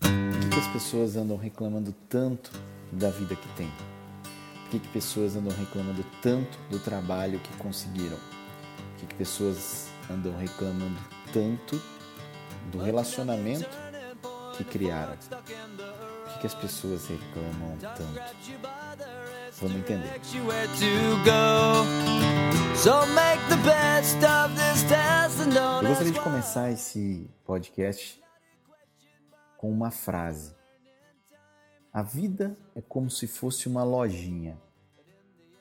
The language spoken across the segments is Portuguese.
Por que, as pessoas andam reclamando tanto da vida que têm? Por que, que pessoas andam reclamando tanto do trabalho que conseguiram? Por que, que pessoas andam reclamando tanto do relacionamento que criaram? Por que, que as pessoas reclamam tanto? Vamos entender. Eu gostaria de começar esse podcast com uma frase. A vida é como se fosse uma lojinha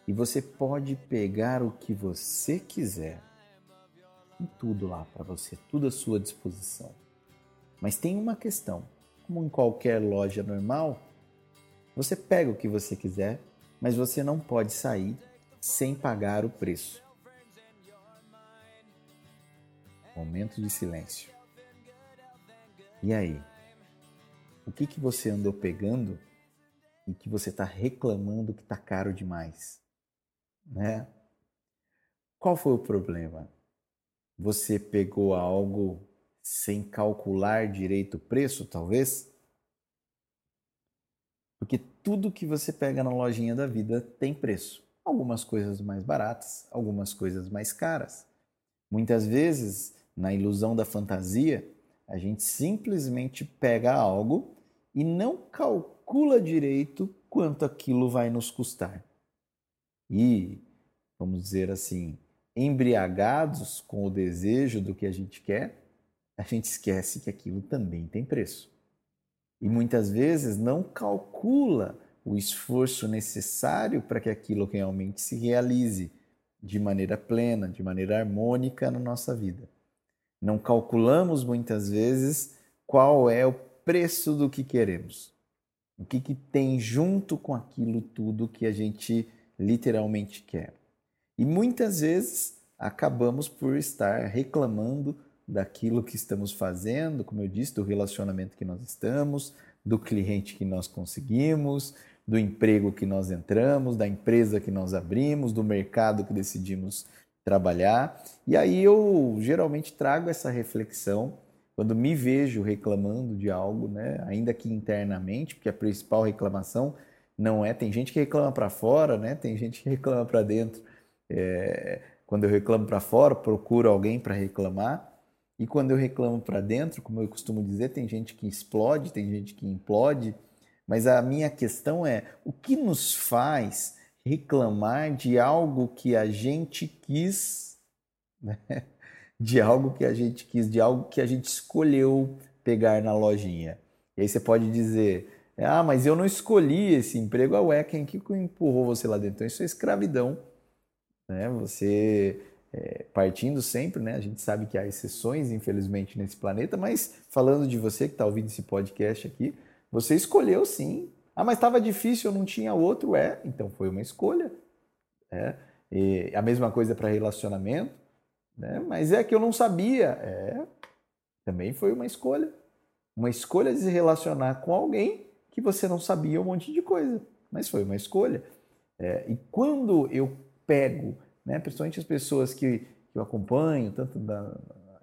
e você pode pegar o que você quiser. Tem tudo lá para você, tudo à sua disposição. Mas tem uma questão: como em qualquer loja normal, você pega o que você quiser, mas você não pode sair sem pagar o preço. Momento de silêncio. E aí? O que, que você andou pegando e que você está reclamando que está caro demais? Né? Qual foi o problema? Você pegou algo sem calcular direito o preço, talvez? Porque tudo que você pega na lojinha da vida tem preço. Algumas coisas mais baratas, algumas coisas mais caras. Muitas vezes, na ilusão da fantasia, a gente simplesmente pega algo e não calcula direito quanto aquilo vai nos custar. E, vamos dizer assim, embriagados com o desejo do que a gente quer, a gente esquece que aquilo também tem preço. E muitas vezes não calcula o esforço necessário para que aquilo realmente se realize de maneira plena, de maneira harmônica na nossa vida. Não calculamos muitas vezes qual é o preço do que queremos. O que, que tem junto com aquilo tudo que a gente literalmente quer. E muitas vezes acabamos por estar reclamando daquilo que estamos fazendo, como eu disse, do relacionamento que nós estamos, do cliente que nós conseguimos, do emprego que nós entramos, da empresa que nós abrimos, do mercado que decidimos trabalhar. E aí eu geralmente trago essa reflexão quando me vejo reclamando de algo, né, ainda que internamente, porque a principal reclamação não é. Tem gente que reclama para fora, né? Tem gente que reclama para dentro. É, quando eu reclamo para fora, procuro alguém para reclamar. E quando eu reclamo para dentro, como eu costumo dizer, tem gente que explode, tem gente que implode. Mas a minha questão é: o que nos faz reclamar de algo que a gente quis, né? de algo que a gente quis, de algo que a gente escolheu pegar na lojinha? E aí você pode dizer: ah, mas eu não escolhi esse emprego. Ah, ué, quem que empurrou você lá dentro? Então isso é escravidão. Né? Você é, partindo sempre, né? A gente sabe que há exceções, infelizmente, nesse planeta, mas falando de você que está ouvindo esse podcast aqui, você escolheu sim. Ah, mas estava difícil, eu não tinha outro. É, então foi uma escolha. É. E a mesma coisa para relacionamento, né? Mas é que eu não sabia. É, também foi uma escolha. Uma escolha de se relacionar com alguém que você não sabia um monte de coisa, mas foi uma escolha. É, e quando eu pego né? principalmente as pessoas que, que eu acompanho, tanto da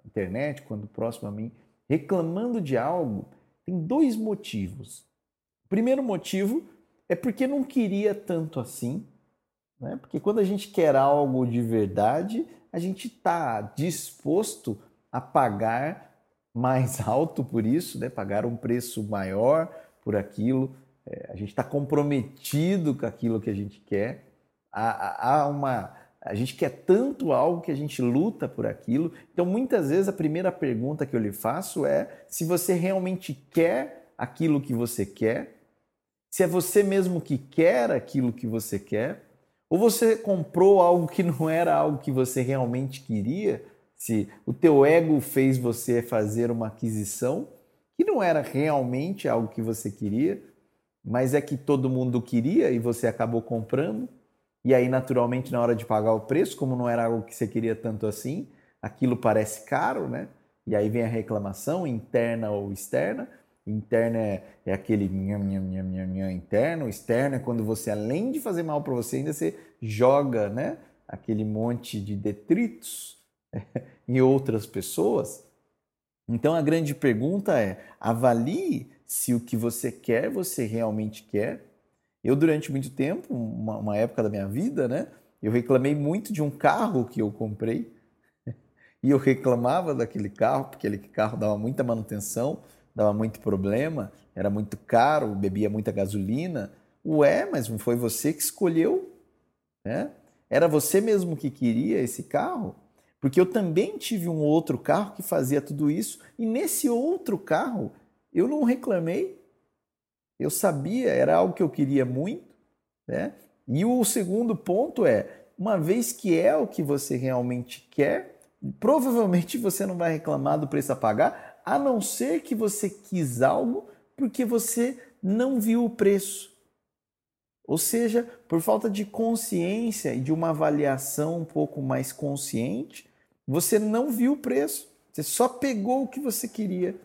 internet quanto próximo a mim, reclamando de algo, tem dois motivos. Primeiro motivo é porque não queria tanto assim, né? porque quando a gente quer algo de verdade, a gente está disposto a pagar mais alto por isso, né? pagar um preço maior por aquilo, é, a gente está comprometido com aquilo que a gente quer. Há, há uma a gente quer tanto algo que a gente luta por aquilo. Então, muitas vezes, a primeira pergunta que eu lhe faço é se você realmente quer aquilo que você quer, se é você mesmo que quer aquilo que você quer, ou você comprou algo que não era algo que você realmente queria, se o teu ego fez você fazer uma aquisição que não era realmente algo que você queria, mas é que todo mundo queria e você acabou comprando. E aí, naturalmente, na hora de pagar o preço, como não era algo que você queria tanto assim, aquilo parece caro, né? E aí vem a reclamação interna ou externa. Interna é, é aquele minha, minha, minha, minha, minha interno, externo é quando você, além de fazer mal para você, ainda você joga, né? Aquele monte de detritos em outras pessoas. Então a grande pergunta é: avalie se o que você quer, você realmente quer. Eu, durante muito tempo, uma, uma época da minha vida, né, eu reclamei muito de um carro que eu comprei. E eu reclamava daquele carro, porque aquele carro dava muita manutenção, dava muito problema, era muito caro, bebia muita gasolina. Ué, mas não foi você que escolheu, né? Era você mesmo que queria esse carro? Porque eu também tive um outro carro que fazia tudo isso, e nesse outro carro eu não reclamei. Eu sabia, era algo que eu queria muito, né? E o segundo ponto é, uma vez que é o que você realmente quer, provavelmente você não vai reclamar do preço a pagar, a não ser que você quis algo porque você não viu o preço. Ou seja, por falta de consciência e de uma avaliação um pouco mais consciente, você não viu o preço. Você só pegou o que você queria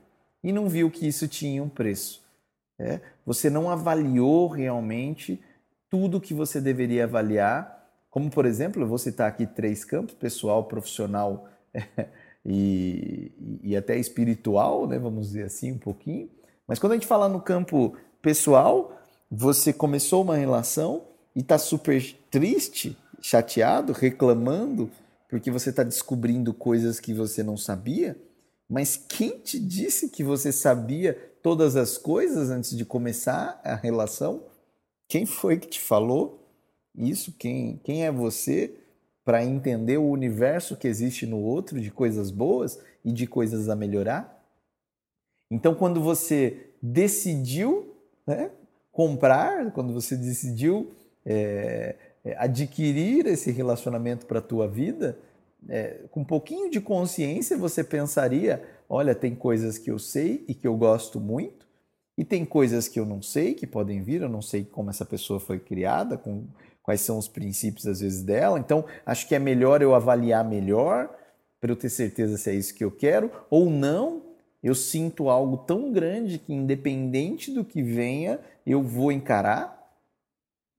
e não viu que isso tinha um preço. É? Você não avaliou realmente tudo que você deveria avaliar. Como, por exemplo, eu vou citar aqui três campos: pessoal, profissional e, e até espiritual, né? vamos dizer assim, um pouquinho. Mas quando a gente fala no campo pessoal, você começou uma relação e está super triste, chateado, reclamando, porque você está descobrindo coisas que você não sabia. Mas quem te disse que você sabia todas as coisas antes de começar a relação? Quem foi que te falou isso? Quem, quem é você para entender o universo que existe no outro de coisas boas e de coisas a melhorar? Então, quando você decidiu né, comprar, quando você decidiu é, é, adquirir esse relacionamento para a tua vida, é, com um pouquinho de consciência você pensaria, olha, tem coisas que eu sei e que eu gosto muito, e tem coisas que eu não sei, que podem vir, eu não sei como essa pessoa foi criada, com, quais são os princípios às vezes dela, então acho que é melhor eu avaliar melhor, para eu ter certeza se é isso que eu quero, ou não, eu sinto algo tão grande que, independente do que venha, eu vou encarar.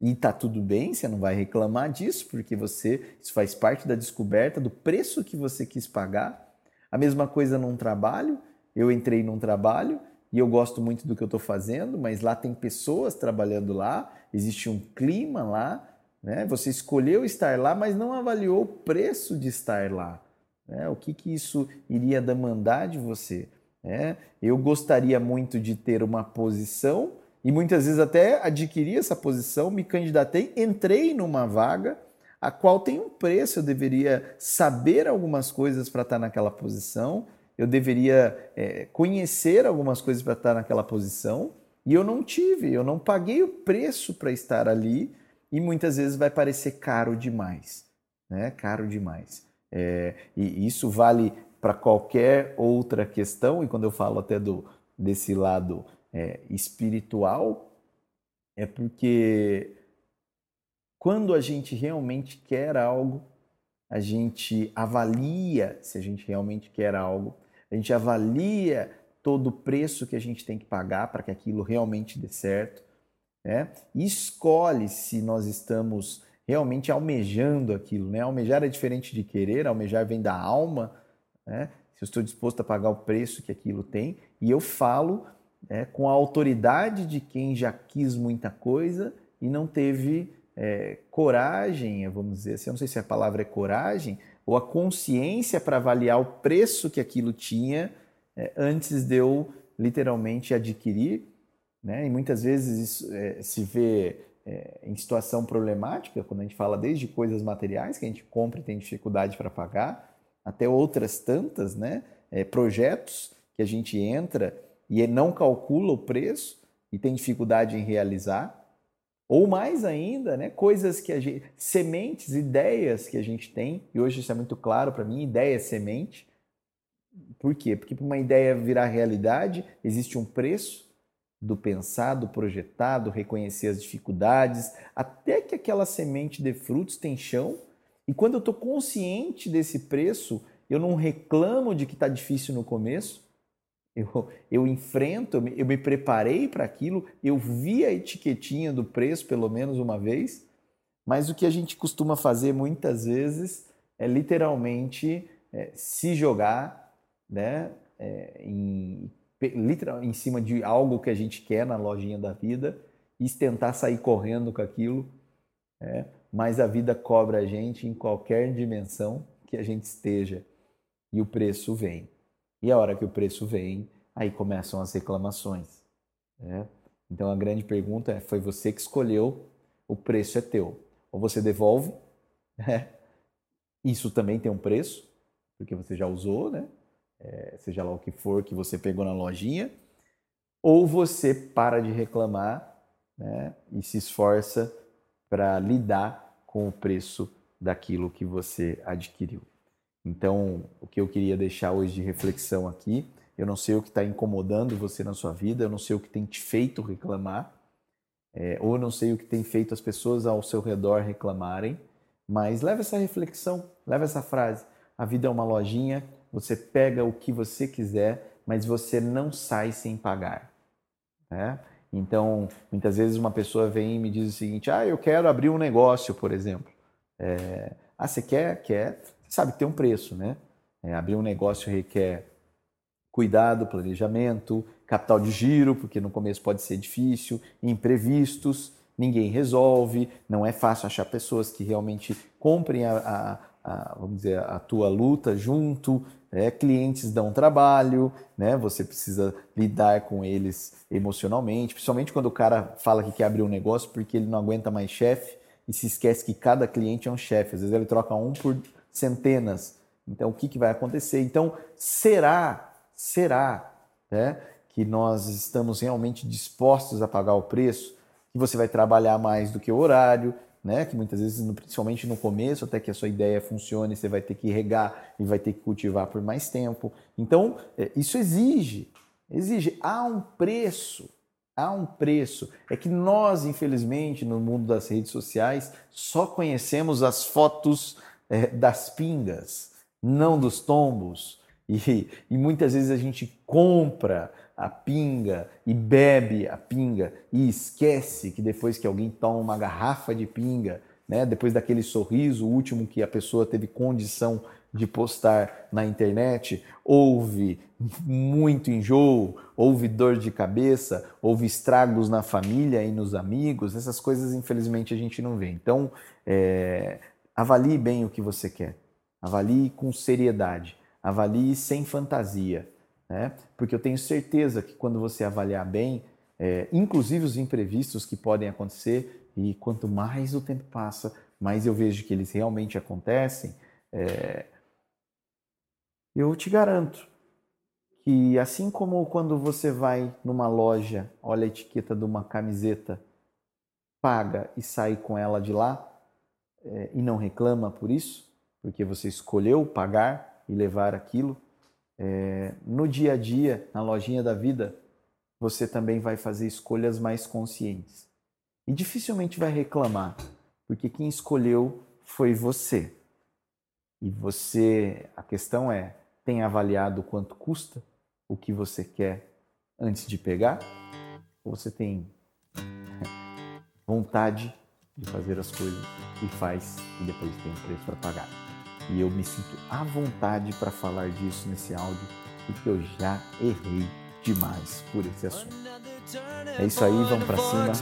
E tá tudo bem, você não vai reclamar disso, porque você isso faz parte da descoberta do preço que você quis pagar. A mesma coisa num trabalho. Eu entrei num trabalho e eu gosto muito do que eu estou fazendo, mas lá tem pessoas trabalhando lá, existe um clima lá. Né? Você escolheu estar lá, mas não avaliou o preço de estar lá. Né? O que, que isso iria demandar de você? É, eu gostaria muito de ter uma posição e muitas vezes até adquiri essa posição, me candidatei, entrei numa vaga a qual tem um preço, eu deveria saber algumas coisas para estar naquela posição, eu deveria é, conhecer algumas coisas para estar naquela posição e eu não tive, eu não paguei o preço para estar ali e muitas vezes vai parecer caro demais, né? Caro demais. É, e isso vale para qualquer outra questão, e quando eu falo até do, desse lado é, espiritual, é porque quando a gente realmente quer algo, a gente avalia se a gente realmente quer algo, a gente avalia todo o preço que a gente tem que pagar para que aquilo realmente dê certo, né? Escolhe se nós estamos realmente almejando aquilo, né? Almejar é diferente de querer, almejar vem da alma, né? se eu estou disposto a pagar o preço que aquilo tem, e eu falo né, com a autoridade de quem já quis muita coisa e não teve é, coragem, vamos dizer assim, eu não sei se a palavra é coragem, ou a consciência para avaliar o preço que aquilo tinha é, antes de eu literalmente adquirir. Né? E muitas vezes isso é, se vê é, em situação problemática, quando a gente fala desde coisas materiais que a gente compra e tem dificuldade para pagar, até outras tantas, né? É, projetos que a gente entra e não calcula o preço e tem dificuldade em realizar. Ou mais ainda, né, coisas que a gente, sementes, ideias que a gente tem, e hoje isso é muito claro para mim, ideia é semente. Por quê? Porque para uma ideia virar realidade, existe um preço do pensar, do reconhecer as dificuldades, até que aquela semente dê frutos, tem chão, e quando eu estou consciente desse preço, eu não reclamo de que está difícil no começo. Eu, eu enfrento, eu me, eu me preparei para aquilo, eu vi a etiquetinha do preço pelo menos uma vez, mas o que a gente costuma fazer muitas vezes é literalmente é, se jogar, né? é, em, literal, em cima de algo que a gente quer na lojinha da vida e tentar sair correndo com aquilo, é, mas a vida cobra a gente em qualquer dimensão que a gente esteja e o preço vem. E a hora que o preço vem, aí começam as reclamações. Né? Então a grande pergunta é: foi você que escolheu, o preço é teu. Ou você devolve, né? isso também tem um preço, porque você já usou, né? É, seja lá o que for que você pegou na lojinha, ou você para de reclamar né? e se esforça para lidar com o preço daquilo que você adquiriu. Então, o que eu queria deixar hoje de reflexão aqui eu não sei o que está incomodando você na sua vida, eu não sei o que tem te feito reclamar, é, ou não sei o que tem feito as pessoas ao seu redor reclamarem, mas leva essa reflexão, leva essa frase. A vida é uma lojinha, você pega o que você quiser, mas você não sai sem pagar. Né? Então, muitas vezes uma pessoa vem e me diz o seguinte: ah, eu quero abrir um negócio, por exemplo. É, ah, você quer? Quer. Você sabe que tem um preço, né? É, abrir um negócio requer cuidado, planejamento, capital de giro, porque no começo pode ser difícil, imprevistos, ninguém resolve, não é fácil achar pessoas que realmente comprem a, a, a vamos dizer, a tua luta junto, é, clientes dão trabalho, né? Você precisa lidar com eles emocionalmente, principalmente quando o cara fala que quer abrir um negócio porque ele não aguenta mais chefe e se esquece que cada cliente é um chefe. Às vezes ele troca um por centenas. Então o que, que vai acontecer? Então será será né, que nós estamos realmente dispostos a pagar o preço? Que você vai trabalhar mais do que o horário, né? Que muitas vezes, principalmente no começo, até que a sua ideia funcione, você vai ter que regar e vai ter que cultivar por mais tempo. Então, é, isso exige, exige. Há um preço, há um preço. É que nós, infelizmente, no mundo das redes sociais, só conhecemos as fotos é, das pingas, não dos tombos, e, e muitas vezes a gente compra a pinga e bebe a pinga e esquece que depois que alguém toma uma garrafa de pinga, né, depois daquele sorriso último que a pessoa teve condição de postar na internet, houve muito enjoo, houve dor de cabeça, houve estragos na família e nos amigos, essas coisas infelizmente a gente não vê. Então, é, avalie bem o que você quer, avalie com seriedade avalie sem fantasia, né? porque eu tenho certeza que quando você avaliar bem, é, inclusive os imprevistos que podem acontecer, e quanto mais o tempo passa, mais eu vejo que eles realmente acontecem, é, eu te garanto que assim como quando você vai numa loja, olha a etiqueta de uma camiseta, paga e sai com ela de lá é, e não reclama por isso, porque você escolheu pagar e levar aquilo. É, no dia a dia, na lojinha da vida, você também vai fazer escolhas mais conscientes. E dificilmente vai reclamar, porque quem escolheu foi você. E você, a questão é, tem avaliado quanto custa o que você quer antes de pegar? Ou você tem vontade de fazer as coisas e faz e depois tem preço para pagar? E eu me sinto à vontade para falar disso nesse áudio, porque eu já errei demais por esse assunto. É isso aí, vamos para cima.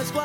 Let's go.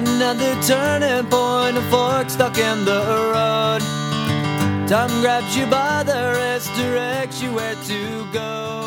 Another turning point, a fork stuck in the road. Time grabs you by the wrist, directs you where to go.